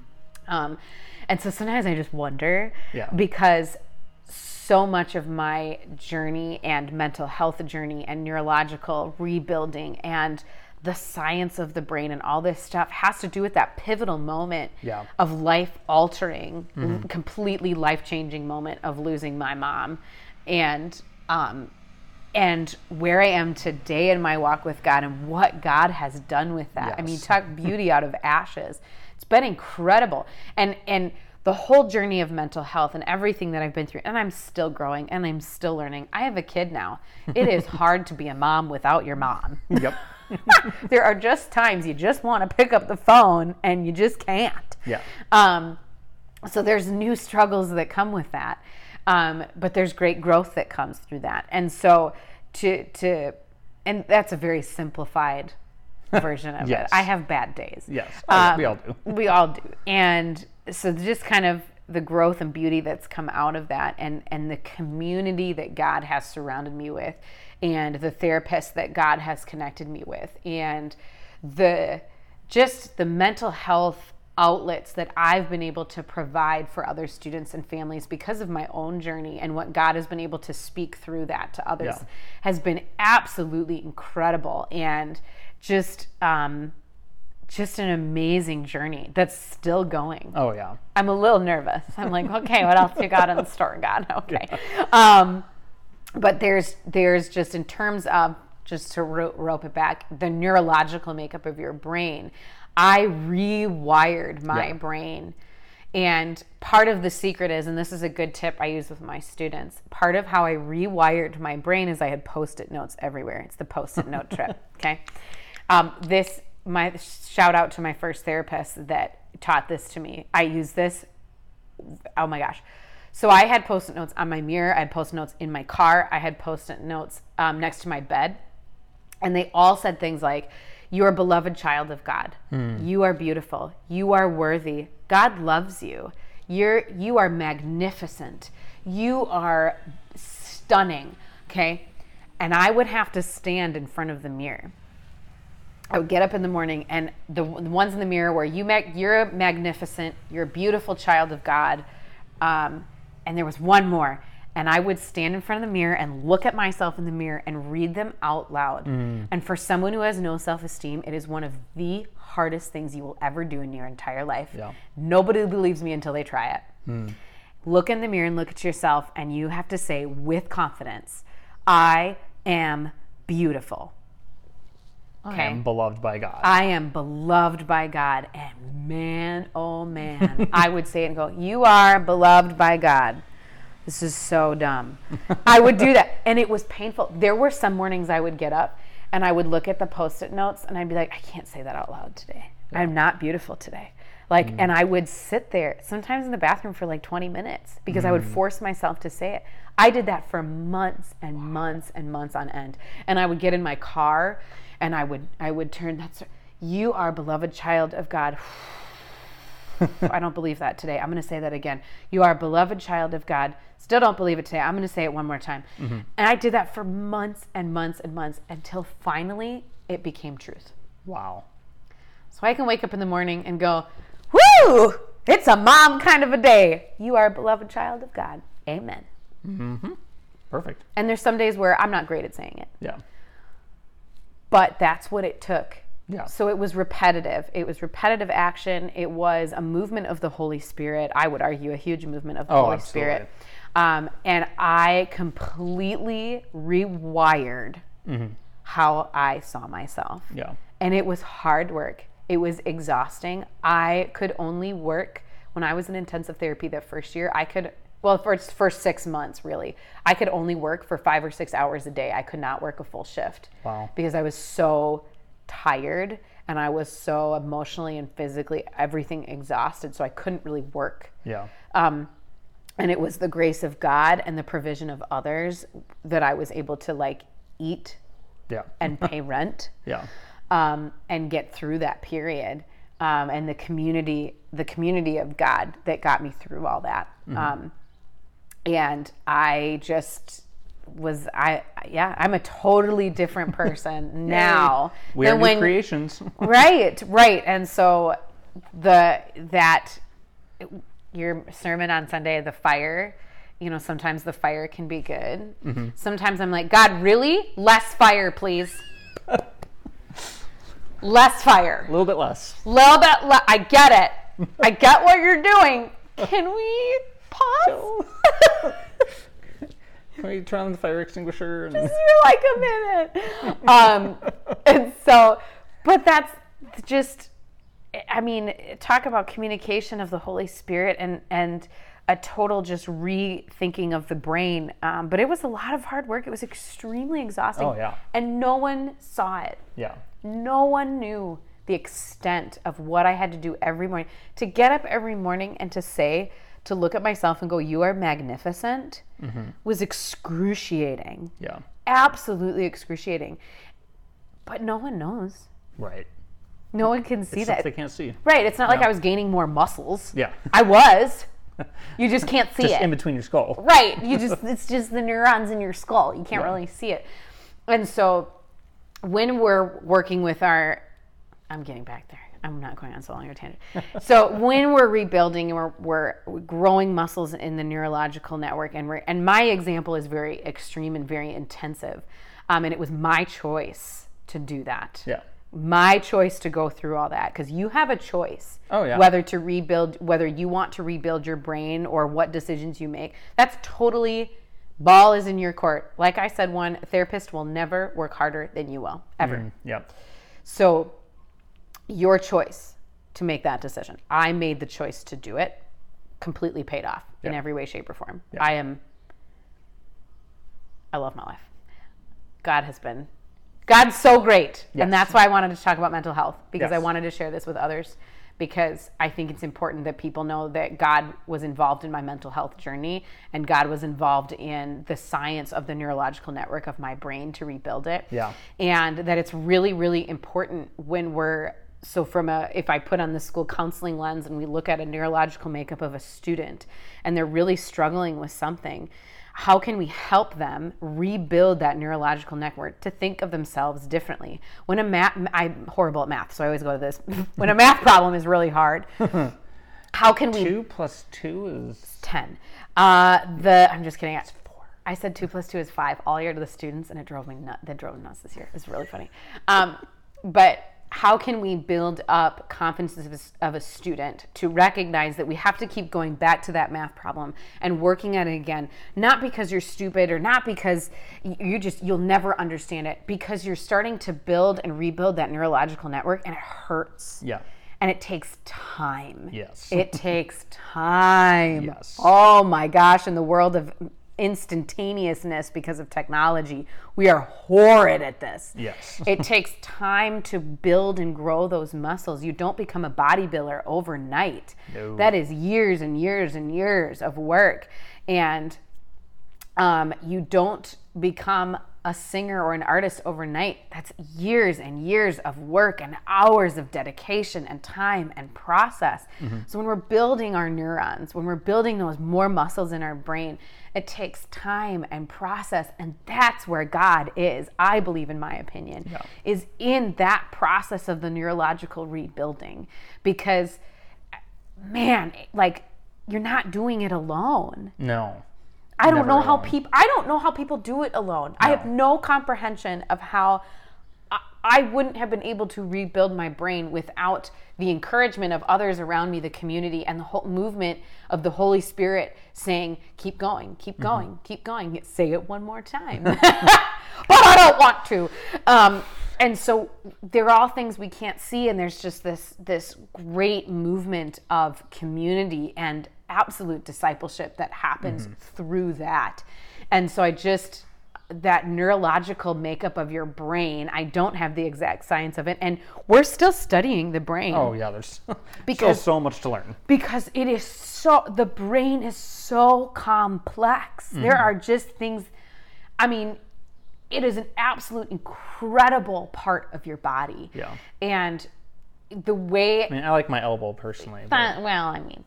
Um and so sometimes I just wonder Yeah. because so much of my journey and mental health journey and neurological rebuilding and the science of the brain and all this stuff has to do with that pivotal moment Yeah. of life altering, completely life changing moment of losing my mom, and um, and where I am today in my walk with God and what God has done with that. I mean, talk beauty out of ashes. It's been incredible, and and the whole journey of mental health and everything that I've been through, and I'm still growing and I'm still learning. I have a kid now. It is hard to be a mom without your mom Yep. there are just times you just want to pick up the phone and you just can't. Yeah. Um, so there's new struggles that come with that. Um, but there's great growth that comes through that. And so to to and that's a very simplified version of Yes. it. I have bad days. Yes. Yeah, we Um, all do. We all do. And so just kind of the growth and beauty that's come out of that and and the community that God has surrounded me with and the therapist that God has connected me with and the just the mental health outlets that I've been able to provide for other students and families because of my own journey and what God has been able to speak through that to others Yeah. has been absolutely incredible and just um, just an amazing journey that's still going. Oh yeah. I'm a little nervous. I'm like, okay, what else you got in the store, God? Okay. Um, but there's there's just in terms of just to ro- rope it back, the neurological makeup of your brain. I rewired my Yeah. brain. And part of the secret is, and this is a good tip I use with my students, part of how I rewired my brain is I had post it notes everywhere. It's the post it note trip. Okay. Um, this, my shout out to my first therapist that taught this to me. I use this oh my gosh. So I had post-it notes on my mirror. I had post-it notes in my car. I had post-it notes um, next to my bed, and they all said things like, "You are a beloved child of God. You are beautiful. You are worthy. God loves you. You're you are magnificent. You are stunning." Okay, and I would have to stand in front of the mirror. I would get up in the morning, and the, the ones in the mirror were you. Mag, you're magnificent. You're a beautiful child of God. Um, and there was one more, and I would stand in front of the mirror and look at myself in the mirror and read them out loud. Mm. And for someone who has no self-esteem, it is one of the hardest things you will ever do in your entire life. Yeah. Nobody believes me until they try it. Hmm. Look in the mirror and look at yourself, and you have to say with confidence, "I am beautiful." I am beloved by God. I am beloved by God. And man, oh man, I would say it and go, You are beloved by God. This is so dumb. I would do that. And it was painful. There were some mornings I would get up and I would look at the post it notes and I'd be like, I can't say that out loud today. I'm not beautiful today. Like, and I would sit there sometimes in the bathroom for like 20 minutes because I would mm. force myself to say it. I did that for months and months and months on end. And I would get in my car and I would I would turn that's you are a beloved child of God. I don't believe that today. I'm going to say that again. You are a beloved child of God. Still don't believe it today. I'm going to say it one more time. Mm-hmm. And I did that for months and months and months until finally it became truth. wow. So I can wake up in the morning and go, Woo! It's a mom kind of a day. You are a beloved child of God. Amen. Mm-hmm. Perfect. And there's some days where I'm not great at saying it, Yeah. But that's what it took. Yeah. So it was repetitive. It was repetitive action. It was a movement of the Holy Spirit. I would argue a huge movement of the Oh, Holy absolutely. Spirit. Um, and I completely rewired how I saw myself. Yeah. And it was hard work. It was exhausting. I could only work when I was in intensive therapy that first year. I could, well, for first six months, really, I could only work for five or six hours a day. I could not work a full shift Wow. because I was so tired and I was so emotionally and physically everything exhausted. So I couldn't really work. Yeah. Um, and it was the grace of God and the provision of others that I was able to like eat Yeah. and pay rent Yeah. um, and get through that period. Um, and the community, the community of God that got me through all that. Um, and I just was I yeah I'm a totally different person now We are than new when creations. right right. And so the that your sermon on sunday the fire you know sometimes the fire can be good. Mm-hmm. Sometimes i'm like god really? Less fire please. Less fire. A little bit less. little bit le- i get it. I get what you're doing. Can we pause Can we turn on the fire extinguisher? And... for like a minute. Um, and so, but that's just, I mean, talk about communication of the Holy Spirit and and a total just rethinking of the brain. Um, but it was a lot of hard work. It was extremely exhausting. Oh, yeah. And no one saw it. Yeah. No one knew the extent of what I had to do every morning to get up every morning and to say to look at myself and go, "You are magnificent," mm-hmm. was excruciating. Yeah. Absolutely excruciating. But no one knows. Right. No one can see Stuff that. they can't see. Right. It's not like I was gaining more muscles. Yeah. I was. You just can't see Just it. in between your skull. Right. You just it's just the neurons in your skull. You can't Yeah. really see it. And so when we're working with our I'm getting back there. I'm not going on so long a tangent. so when we're rebuilding and we're, we're growing muscles in the neurological network, and we're and my example is very extreme and very intensive, um, and it was my choice to do that Yeah. my choice to go through all that because you have a choice Oh, yeah. whether to rebuild whether you want to rebuild your brain or what decisions you make that's totally ball is in your court like i said one therapist will never work harder than you will ever Yeah. so your choice to make that decision. I made the choice to do it. Completely paid off in every way shape or form. I am i love my life. God has been god's so great. Yes. and that's why i wanted to talk about mental health because i wanted to share this with others because i think it's important that people know that god was involved in my mental health journey and god was involved in the science of the neurological network of my brain to rebuild it. Yeah. and that it's really really important when we're so from a if i put on the school counseling lens and we look at a neurological makeup of a student and they're really struggling with something how can we help them rebuild that neurological network to think of themselves differently? When a math i'm horrible at math so i always go to this. When a math problem is really hard how can we Two plus two is 10 uh the i'm just kidding. I, I said 2 plus 2 is 5 all year to the students and it drove me nuts that drove me nuts this year. It's really funny. Um but how can we build up confidence of a, of a student to recognize that we have to keep going back to that math problem and working at it again not because you're stupid or not because you just you'll never understand it because you're starting to build and rebuild that neurological network and it hurts yeah. and it takes time. Yes. It takes time. Yes. Oh my gosh, in the world of instantaneousness because of technology, we are horrid at this. Yes. it takes time to build and grow those muscles. You don't become a bodybuilder overnight. No. That is years and years and years of work. And um, you don't become a singer or an artist overnight. That's years and years of work and hours of dedication and time and process. So, when we're building our neurons, when we're building those more muscles in our brain, it takes time and process. And that's where God is, I believe, in my opinion, Yeah. is in that process of the neurological rebuilding. Because, man, like, you're not doing it alone. No. I don't know how people. I don't know how people do it alone. I have no comprehension of how I, I wouldn't have been able to rebuild my brain without the encouragement of others around me, the community, and the whole movement of the Holy Spirit saying, "Keep going, keep Mm-hmm. going, keep going." Say it one more time, but I don't want to. Um, and so they're all things we can't see, and there's just this this great movement of community and absolute discipleship that happens Mm-hmm. through that. And so I just that neurological makeup of your brain, I don't have the exact science of it, and we're still studying the brain Oh yeah. There's Because- still so much to learn. because it is so the brain is so complex. There Mm-hmm. are just things I mean, it is an absolute incredible part of your body. Yeah. And the way I mean, I like my elbow personally. But well, I mean,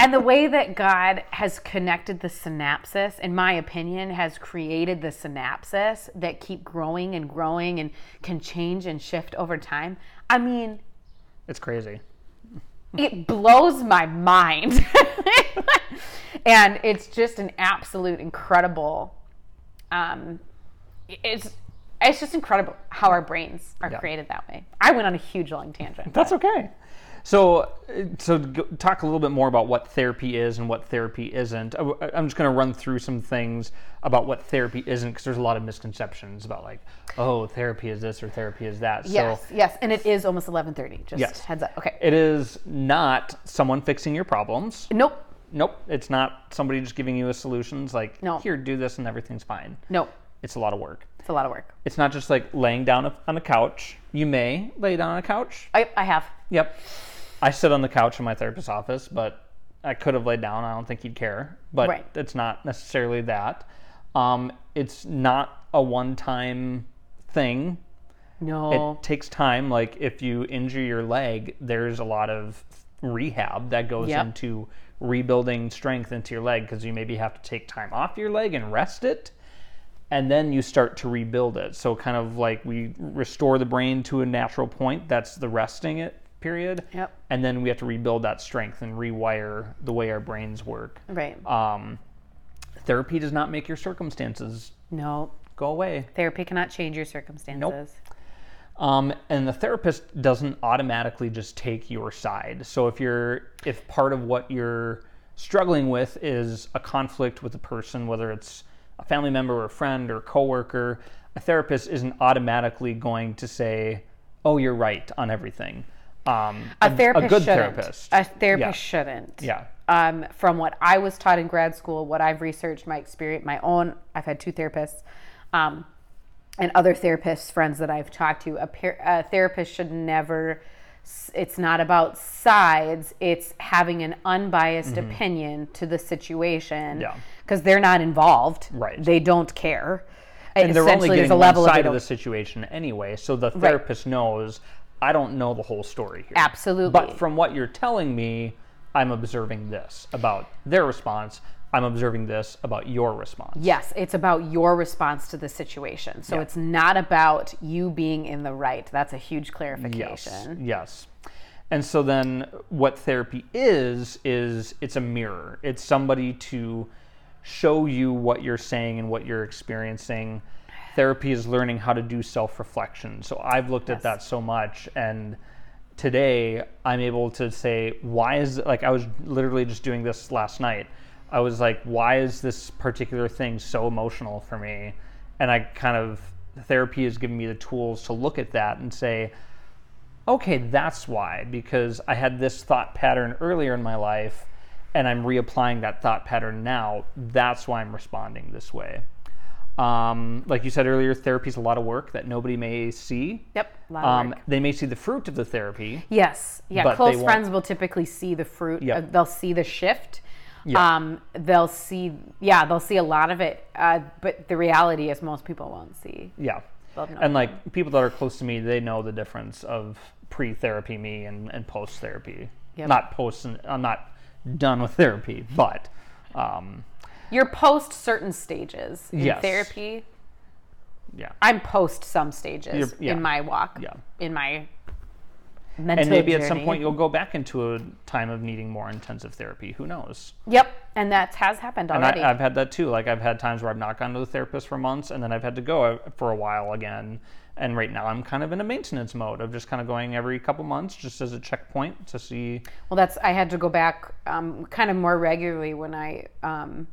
and the way that God has connected the synapses, in my opinion, has created the synapses that keep growing and growing and can change and shift over time. I mean, it's crazy. it blows my mind. and it's just an absolute incredible um it's it's just incredible how our brains are Yeah. created that way. I went on a huge long tangent. That's okay. So, uh, so talk a little bit more about what therapy is and what therapy isn't. I- I'm just going to run through some things about what therapy isn't because there's a lot of misconceptions about like, oh, therapy is this or therapy is that. Yes, So yes, and it is almost 11:30. Just Yes. heads up. Okay. it is not someone fixing your problems. Nope. Nope. It's not somebody just giving you a solutions like, No. here, do this and everything's fine. Nope. It's a lot of work. It's a lot of work. It's not just like laying down on a couch. You may lay down on a couch. I, I have. Yep. I sit on the couch in my therapist's office, but I could have laid down. I don't think he'd care, but Right. it's not necessarily that. Um, it's not a one-time thing. No. It takes time. Like if you injure your leg, there's a lot of rehab that goes Yep. into rebuilding strength into your leg because you maybe have to take time off your leg and rest it and then you start to rebuild it. So kind of like we restore the brain to a natural point. That's the resting it period. Yep. And then we have to rebuild that strength and rewire the way our brains work. right. Um, therapy does not make your circumstances no. go away. Therapy cannot change your circumstances. Um, and the therapist doesn't automatically just take your side. So if you're if part of what you're struggling with is a conflict with a person, whether it's a family member or a friend or a coworker, a therapist isn't automatically going to say, "Oh, you're right on everything." Um, A therapist good shouldn't. therapist. A therapist Yeah. shouldn't. Yeah. Um, from what I was taught in grad school, what I've researched, my experience, my own, I've had two therapists, um, and other therapists, friends that I've talked to. A, par- a therapist should never. It's not about sides. It's having an unbiased opinion to the situation. Mm-hmm. Yeah. Because they're not involved. Right. They don't care. and they're only Essentially, getting there's a level of side they of the situation anyway. So the therapist knows I don't know the whole story here. Absolutely. But from what you're telling me, I'm observing this about their response. I'm observing this about your response. Yes, it's about your response to the situation. So Yeah. it's not about you being in the right. That's a huge clarification. Yes. clarification. Yes. And so then what therapy is is it's a mirror. It's somebody to show you what you're saying and what you're experiencing. Therapy is learning how to do self-reflection. So I've looked at that so much and today I'm able to say why is like I was literally just doing this last night. I was like why is this particular thing so emotional for me? And I kind of therapy has given me the tools to look at that and say okay, that's why, because I had this thought pattern earlier in my life and I'm reapplying that thought pattern now. That's why I'm responding this way. Um, like you said earlier, therapy is a lot of work that nobody may see. Yep. a lot of Um, they may see the fruit of the therapy. Yes. Yeah. Close friends will typically see the fruit. Yep. uh, they'll see the shift. Yep. Um, they'll see, yeah, they'll see a lot of it. Uh, but the reality is, most people won't see. Yeah. And like people that are close to me, they know the difference of pre-therapy me and, and post-therapy. Yep. Not post. I'm not done with therapy, but um, You're post certain stages in Yes. therapy. yeah. I'm post some stages yeah. in my walk. Yeah. In my mental and maybe at some point you'll go back into a time of needing more intensive therapy. Who knows? Yep, and that has happened And already. I, I've had that too. Like I've had times where I've not gone to the therapist for months, and then I've had to go uh, for a while again. And right now I'm kind of in a maintenance mode of just kind of going every couple months, just as a checkpoint to see. well, that's I had to go back um, kind of more regularly when I, um,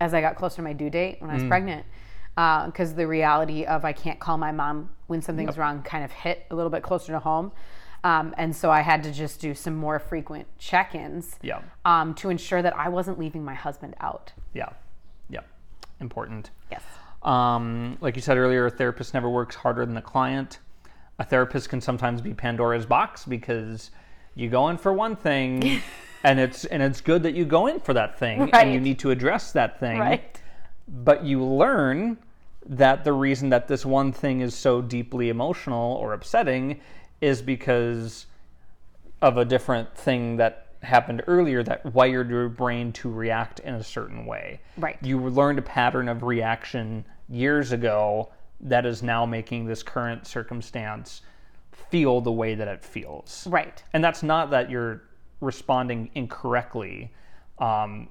as I got closer to my due date when I was Mm. pregnant, because the reality of I can't call my mom when something's wrong kind of hit a little bit closer to home. Um, and so I had to just do some more frequent check-ins Yeah, um, to ensure that I wasn't leaving my husband out. yeah, yeah. Important. Yes. Um, like you said earlier, a therapist never works harder than the client. A therapist can sometimes be Pandora's box because you go in for one thing, and it's and it's good that you go in for that thing, and you need to address that thing. Right. But you learn that the reason that this one thing is so deeply emotional or upsetting is because of a different thing that happened earlier that wired your brain to react in a certain way. Right. You learned a pattern of reaction years ago that is now making this current circumstance feel the way that it feels. Right. And that's not that you're responding incorrectly. Um,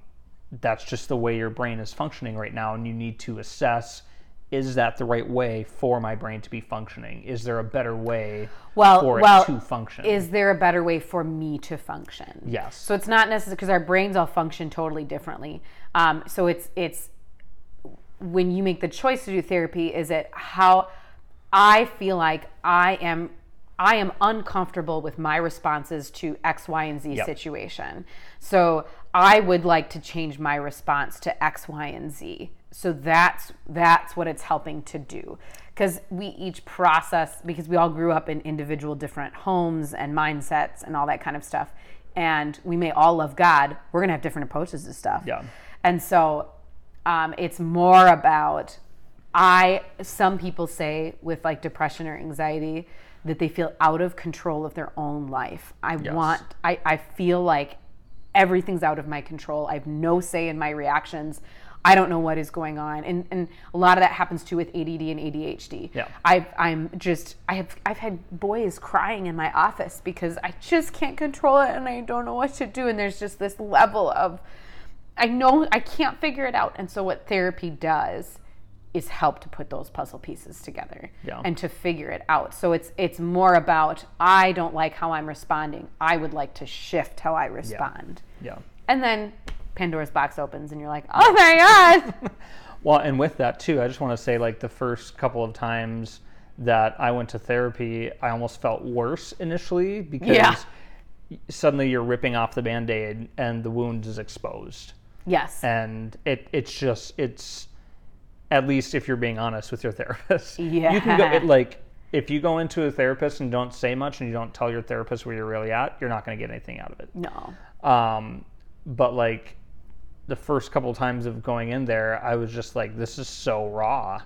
that's just the way your brain is functioning right now, and you need to assess is that the right way for my brain to be functioning? Is there a better way Well, for well, it to function? is there a better way for me to function? yes. So it's not necessary because our brains all function totally differently. Um, so it's it's when you make the choice to do therapy, is it how I feel like I am I am uncomfortable with my responses to X, Y, and Z Yep. situation. So I would like to change my response to X, Y, and Z. So that's that's what it's helping to do. Because we each process because we all grew up in individual different homes and mindsets and all that kind of stuff. and we may all love God, we're going to have different approaches to stuff. Yeah. And so um, it's more about I some people say with like depression or anxiety that they feel out of control of their own life. I Yes. want I, I feel like everything's out of my control. I have no say in my reactions. I don't know what is going on. And and a lot of that happens too with ADD and ADHD. Yeah. I've I'm just I have I've had boys crying in my office because I just can't control it and I don't know what to do. And there's just this level of I know I can't figure it out. And so what therapy does is help to put those puzzle pieces together Yeah. and to figure it out. So it's it's more about I don't like how I'm responding. I would like to shift how I respond. Yeah. And then Pandora's box opens and you're like, "Oh my god." Well, and with that too, I just want to say like the first couple of times that I went to therapy, I almost felt worse initially because Yeah. suddenly you're ripping off the band-aid and the wound is exposed. yes. And it it's just it's at least if you're being honest with your therapist. Yeah. You can go it, like if you go into a therapist and don't say much and you don't tell your therapist where you're really at, you're not going to get anything out of it. no. Um, but like the first couple times of going in there, I was just like, this is so raw.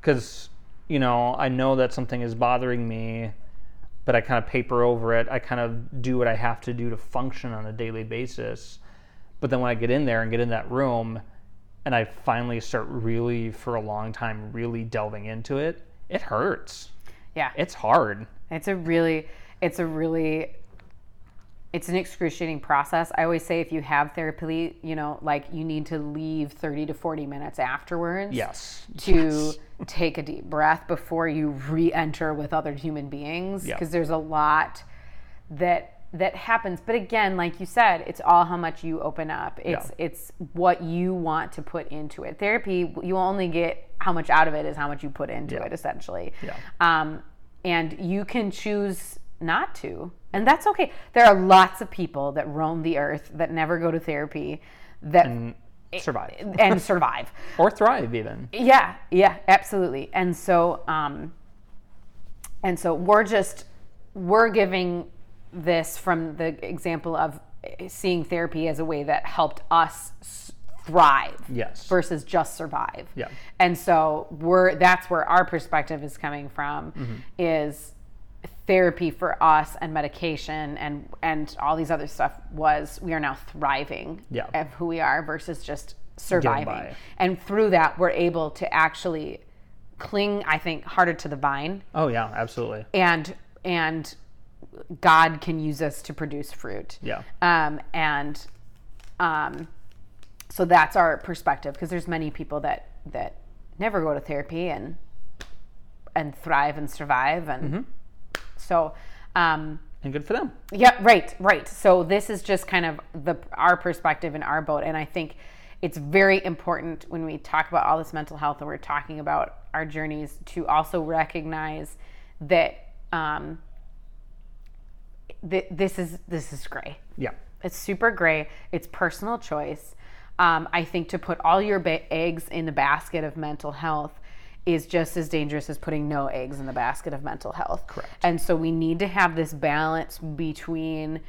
Because, you know, I know that something is bothering me, but I kind of paper over it. I kind of do what I have to do to function on a daily basis. But then when I get in there and get in that room and I finally start really, for a long time, really delving into it, it hurts. Yeah. It's hard. It's a really, it's a really, it's an excruciating process. I always say if you have therapy, you know, like you need to leave 30 to 40 minutes afterwards Yes. to take a deep breath before you re-enter with other human beings Yeah. because there's a lot that that happens but again like you said it's all how much you open up it's Yeah. it's what you want to put into it therapy you only get how much out of it is how much you put into Yeah. it essentially Yeah. um, and you can choose not to and that's okay there are lots of people that roam the earth that never go to therapy that Survive. and survive Or thrive, even. yeah, yeah, absolutely. And so, um, and so we're just we're giving this from the example of seeing therapy as a way that helped us thrive Yes. versus just survive. Yeah. And so we're that's where our perspective is coming from Mm-hmm. is therapy for us and medication and and all these other stuff was we are now thriving Yeah. of who we are versus just surviving. And through that we're able to actually cling I think harder to the vine Oh, yeah, absolutely. and and God can use us to produce fruit. Yeah. Um, and um, so that's our perspective because there's many people that that never go to therapy and and thrive and survive and so um, And good for them. yeah, right, right. So this is just kind of the our perspective in our boat, and I think it's very important when we talk about all this mental health and we're talking about our journeys to also recognize that um, th- this is this is gray. Yeah. It's super gray. It's personal choice. Um, I think to put all your ba- eggs in the basket of mental health is just as dangerous as putting no eggs in the basket of mental health. Correct. And so we need to have this balance between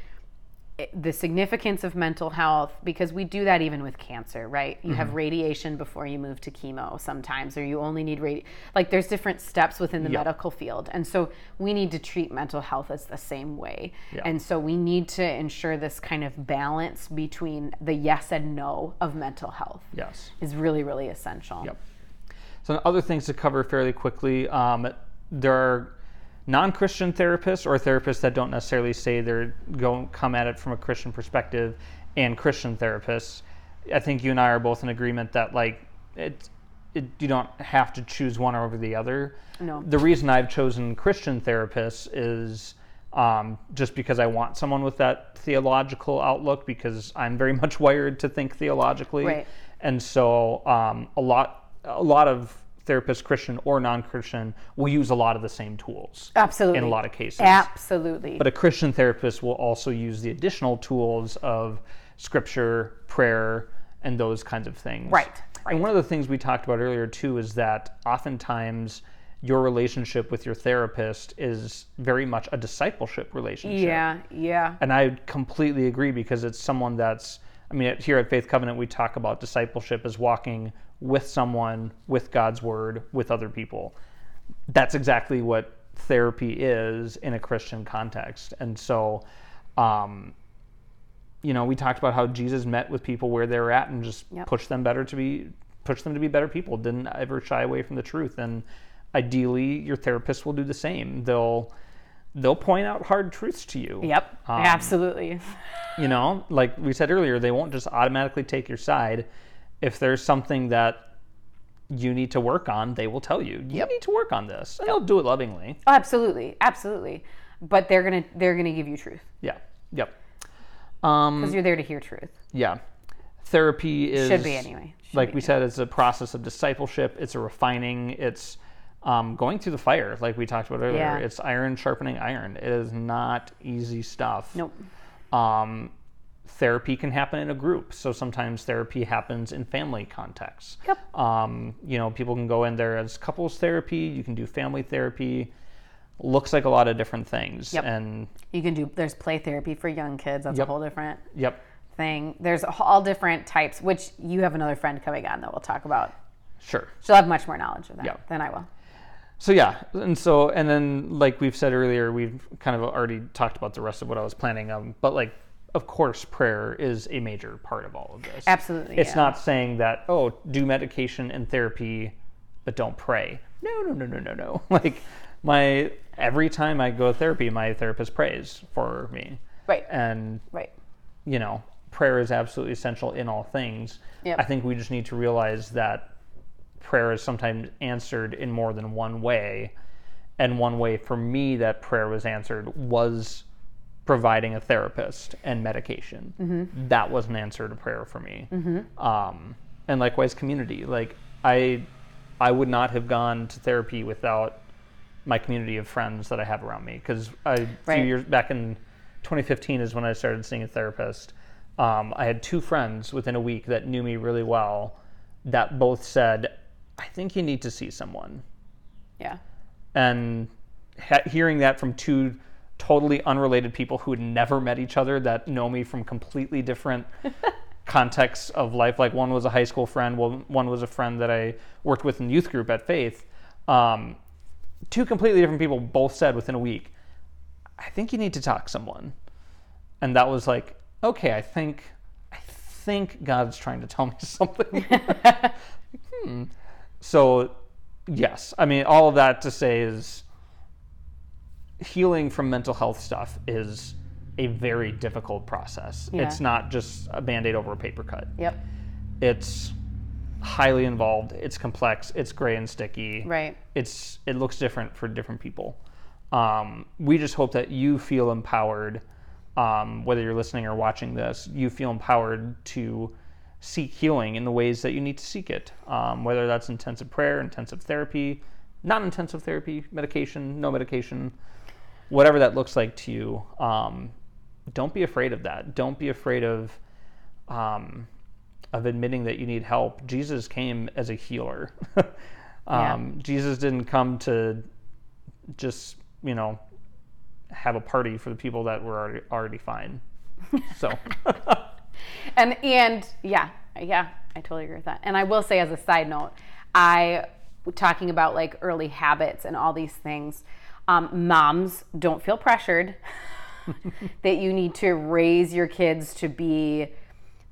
eh, the significance of mental health because we do that even with cancer, right? You have mm-hmm. radiation before you move to chemo sometimes, or you only need radi Like there's different steps within the Yeah. medical field. And so we need to treat mental health as the same way. Yeah. And so we need to ensure this kind of balance between the yes and no of mental health Yes. is really, really essential. Yep. So other things to cover fairly quickly. Um, there are non-Christian therapists or therapists that don't necessarily say they're going come at it from a Christian perspective, and Christian therapists. I think you and I are both in agreement that like it, it you don't have to choose one over the other. No. The reason I've chosen Christian therapists is um, just because I want someone with that theological outlook because I'm very much wired to think theologically Right. and so um, a lot a lot of therapists christian or non-christian will use a lot of the same tools Absolutely. in a lot of cases Absolutely. but a christian therapist will also use the additional tools of scripture prayer and those kinds of things Right, and one of the things we talked about earlier too is that oftentimes your relationship with your therapist is very much a discipleship relationship. Yeah, yeah. And I completely agree because it's someone that's, I mean, here at Faith Covenant, we talk about discipleship as walking with someone, with God's word, with other people. That's exactly what therapy is in a Christian context. And so, um, you know, we talked about how Jesus met with people where they were at and just Yep. pushed them better to be, pushed them to be better people. Didn't ever shy away from the truth. And ideally, your therapist will do the same. They'll they'll point out hard truths to you. Yep, Um, absolutely. You know, like we said earlier, they won't just automatically take your side. If there's something that you need to work on, they will tell you. You need to work on this, and they'll do it lovingly. Oh, absolutely, absolutely. But they're gonna they're gonna give you truth Yeah. Yep. Um, because you're there to hear truth. yeah. Therapy is Should be anyway. Should like be. we said, it's a process of discipleship. It's a refining. It's um, going through the fire, like we talked about earlier. Yeah. It's iron sharpening iron. It is not easy stuff. Nope. Um, therapy can happen in a group. So sometimes therapy happens in family contexts. Yep. Um, you know, people can go in there as couples therapy. You can do family therapy. Looks like a lot of different things. Yep. And You can do there's play therapy for young kids. That's Yep. a whole different yep, thing. There's all different types, which you have another friend coming on that we'll talk about. sure. She'll have much more knowledge of that Yeah. than I will. So yeah, and so and then like we've said earlier, we've kind of already talked about the rest of what I was planning. Um, but like, of course, prayer is a major part of all of this. Absolutely, It's yeah. not saying that oh, do medication and therapy, but don't pray. No, no, no, no, no, no. Like my every time I go to therapy, my therapist prays for me, Right. and Right. you know, prayer is absolutely essential in all things. Yep. I think we just need to realize that prayer is sometimes answered in more than one way. And one way for me that prayer was answered was providing a therapist and medication. Mm-hmm. That was an answer to prayer for me. Um, and likewise, community. Like I, I would not have gone to therapy without my community of friends that I have around me. Because a few years back in 2015 is when I started seeing a therapist. Um, I had two friends within a week that knew me really well that both said, I think you need to see someone. Yeah. And ha- hearing that from two totally unrelated people who had never met each other that know me from completely different contexts of life. Like one was a high school friend, one, one was a friend that I worked with in youth group at Faith. Um, two completely different people both said within a week, I think you need to talk to someone. And that was like, okay, I think I think God's trying to tell me something. hmm. So, yes, I mean all of that to say is healing from mental health stuff is a very difficult process. Yeah. It's not just a band-aid over a paper cut. Yep. It's highly involved, it's complex, it's gray and sticky Right. it's it looks different for different people. Um, we just hope that you feel empowered, um, whether you're listening or watching this, you feel empowered to seek healing in the ways that you need to seek it. Um, whether that's intensive prayer, intensive therapy, non-intensive therapy, medication, no medication, whatever that looks like to you. Um, don't be afraid of that. Don't be afraid of um, of admitting that you need help. Jesus came as a healer. um, Jesus didn't come to just you know have a party for the people that were already, already fine. So And and yeah, yeah, I totally agree with that. And I will say as a side note, I talking about like early habits and all these things. Um, moms don't feel pressured that you need to raise your kids to be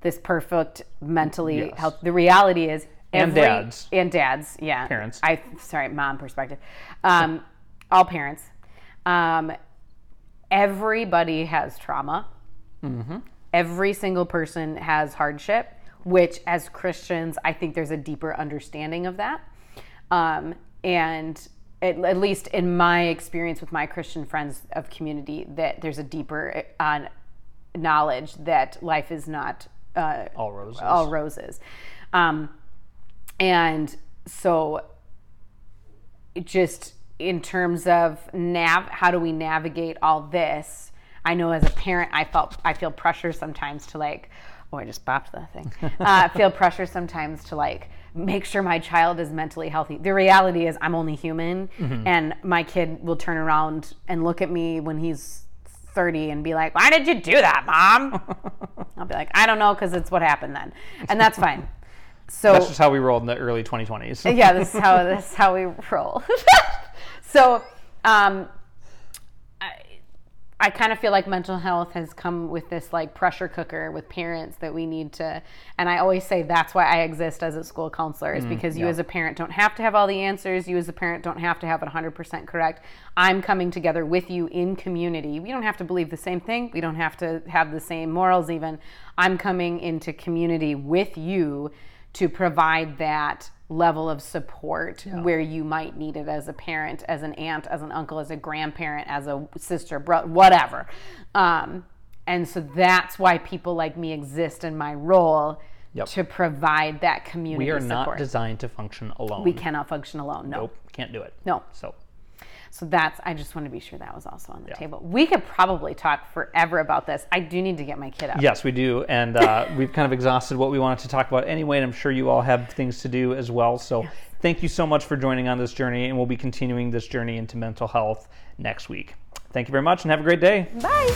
this perfect mentally Yes. health. The reality is And every- dads. and dads, yeah, Parents. I sorry, mom perspective. Um, all parents. Um, everybody has trauma. Every single person has hardship, which as Christians, I think there's a deeper understanding of that. Um, and at, at least in my experience with my Christian friends of community, that there's a deeper uh, knowledge that life is not uh, all roses. all roses. Um, and so, just in terms of nav, how do we navigate all this? I know as a parent, I felt I feel pressure sometimes to like, oh, I just bopped that thing. uh, feel pressure sometimes to like make sure my child is mentally healthy. The reality is, I'm only human, Mm-hmm. and my kid will turn around and look at me when he's 30 and be like, Why did you do that, mom? I'll be like, I don't know, because it's what happened then. And that's fine. So, That's just how we rolled in the early 2020s. yeah, this is how this is how we roll. so, um, I kind of feel like mental health has come with this like pressure cooker with parents that we need to. And I always say that's why I exist as a school counselor is mm, because you yeah. as a parent don't have to have all the answers. You as a parent don't have to have it 100% correct. I'm coming together with you in community. We don't have to believe the same thing. We don't have to have the same morals even. I'm coming into community with you to provide that level of support where you might need it as a parent, as an aunt, as an uncle, as a grandparent, as a sister, brother, whatever. Um, and so that's why people like me exist in my role Yep. to provide that community We are support. not designed to function alone. we cannot function alone. No. Nope, can't do it. No. So, so that's, I just want to be sure that was also on the yeah. table. We could probably talk forever about this. I do need to get my kid up. Yes, we do. And uh, we've kind of exhausted what we wanted to talk about anyway, and I'm sure you all have things to do as well. So yes. thank you so much for joining on this journey, and we'll be continuing this journey into mental health next week. Thank you very much and have a great day. Bye.